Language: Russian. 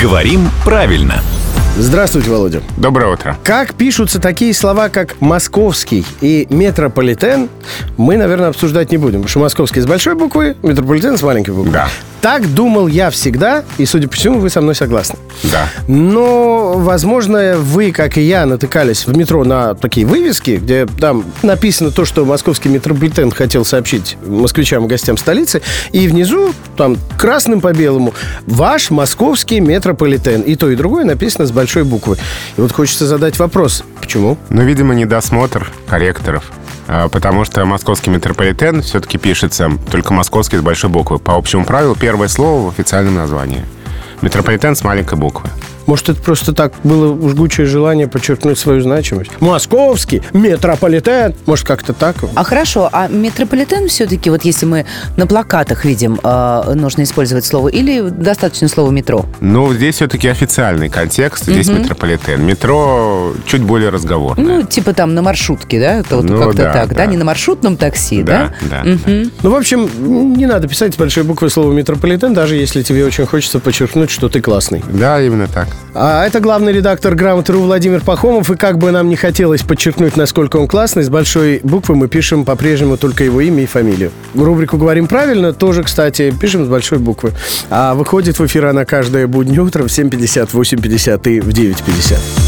Говорим правильно. Здравствуйте, Володя. Доброе утро. Как пишутся такие слова, как «московский» и «метрополитен», мы, наверное, обсуждать не будем. Потому что «московский» с большой буквы, «метрополитен» с маленькой буквы. Да. Так думал я всегда, и, судя по всему, вы со мной согласны. Да. Но, возможно, вы, как и я, натыкались в метро на такие вывески, где там написано то, что московский метрополитен хотел сообщить москвичам и гостям столицы, и внизу, там, красным по белому, ваш московский метрополитен. И то, и другое написано с большой буквы. И вот хочется задать вопрос, почему? Ну, видимо, недосмотр корректоров. А, Потому что московский метрополитен все-таки пишется только московский с большой буквы. По общему правилу, первое слово в официальном названии. Метрополитен с маленькой буквы. Может, это просто так было жгучее желание подчеркнуть свою значимость? Московский метрополитен. Может, как-то так? А хорошо, а метрополитен все-таки, вот если мы на плакатах видим, э, нужно использовать слово, или достаточно слова метро? Ну, здесь все-таки официальный контекст. Здесь метрополитен. Метро чуть более разговорное. Ну, типа там на маршрутке, да? Это вот Ну, как-то да, так, да. да. Не на маршрутном такси, да? да, да. Ну, в общем, не надо писать с большой буквы слово метрополитен, даже если тебе очень хочется подчеркнуть, что ты классный. Да, именно так. А это главный редактор «Грамоты.ру» Владимир Пахомов. И как бы нам не хотелось подчеркнуть, насколько он классный, с большой буквы мы пишем по-прежнему только его имя и фамилию. Рубрику «Говорим правильно» тоже, кстати, пишем с большой буквы. А выходит в эфир она каждое буднее утро в 7.50, 8.50 и в 9.50.